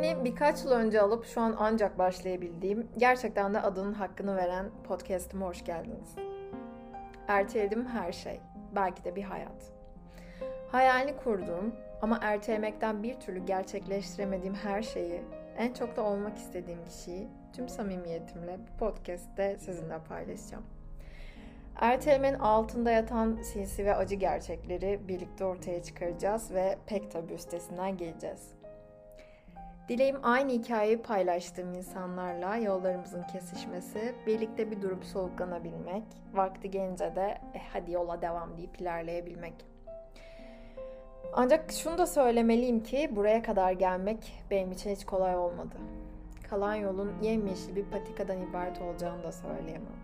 ismini birkaç yıl önce alıp şu an ancak başlayabildiğim, gerçekten de adının hakkını veren podcast'ime hoş geldiniz. Erteledim her şey, belki de bir hayat. Hayalini kurduğum ama ertelemekten bir türlü gerçekleştiremediğim her şeyi, en çok da olmak istediğim kişiyi tüm samimiyetimle bu podcast'te sizinle paylaşacağım. Ertelemenin altında yatan sinsi ve acı gerçekleri birlikte ortaya çıkaracağız ve pek tabi üstesinden geleceğiz. Dileğim aynı hikayeyi paylaştığım insanlarla yollarımızın kesişmesi, birlikte bir durup soluklanabilmek, vakti gelince de eh, hadi yola devam deyip ilerleyebilmek. Ancak şunu da söylemeliyim ki buraya kadar gelmek benim için hiç kolay olmadı. Kalan yolun yemyeşil bir patikadan ibaret olacağını da söyleyemem.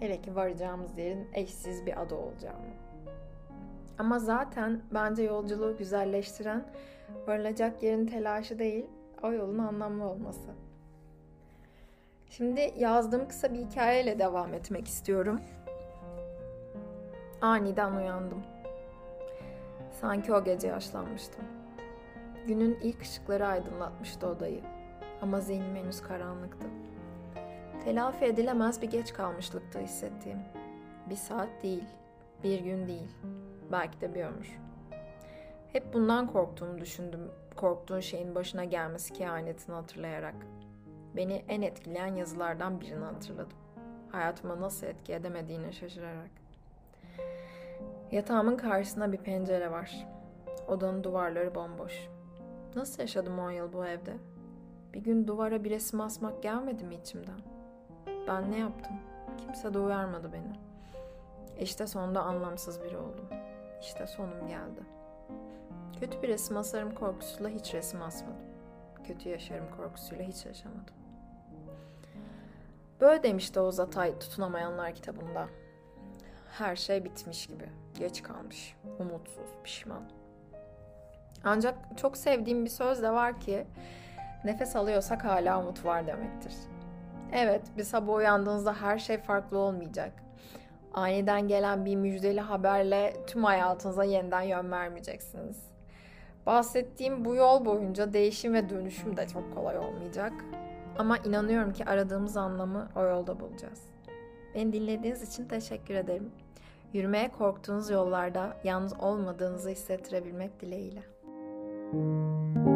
Hele ki varacağımız yerin eşsiz bir adı olacağını. Ama zaten bence yolculuğu güzelleştiren varılacak yerin telaşı değil, o yolun anlamlı olması. Şimdi yazdığım kısa bir hikayeyle devam etmek istiyorum. Aniden uyandım. Sanki o gece yaşlanmıştım. Günün ilk ışıkları aydınlatmıştı odayı. Ama zihnim henüz karanlıktı. Telafi edilemez bir geç kalmışlıkta hissettiğim. Bir saat değil, bir gün değil, belki de bir ömür. Hep bundan korktuğumu düşündüm, korktuğun şeyin başına gelmesi kehanetini hatırlayarak. Beni en etkileyen yazılardan birini hatırladım. Hayatıma nasıl etki edemediğine şaşırarak. Yatağımın karşısında bir pencere var. Odanın duvarları bomboş. Nasıl yaşadım on yıl bu evde? Bir gün duvara bir resim asmak gelmedi mi içimden? Ben ne yaptım? Kimse de uyarmadı beni. İşte sonunda anlamsız biri oldum. İşte sonum geldi. Kötü bir resim asarım korkusuyla hiç resim asmadım. Kötü yaşarım korkusuyla hiç yaşamadım. Böyle demişti Oğuz Atay tutunamayanlar kitabında. Her şey bitmiş gibi. Geç kalmış. Umutsuz, pişman. Ancak çok sevdiğim bir söz de var ki nefes alıyorsak hala umut var demektir. Evet, bir sabah uyandığınızda her şey farklı olmayacak. Aniden gelen bir müjdeli haberle tüm hayatınıza yeniden yön vermeyeceksiniz. Bahsettiğim bu yol boyunca değişim ve dönüşüm de çok kolay olmayacak. Ama inanıyorum ki aradığımız anlamı o yolda bulacağız. Beni dinlediğiniz için teşekkür ederim. Yürümeye korktuğunuz yollarda yalnız olmadığınızı hissettirebilmek dileğiyle. Müzik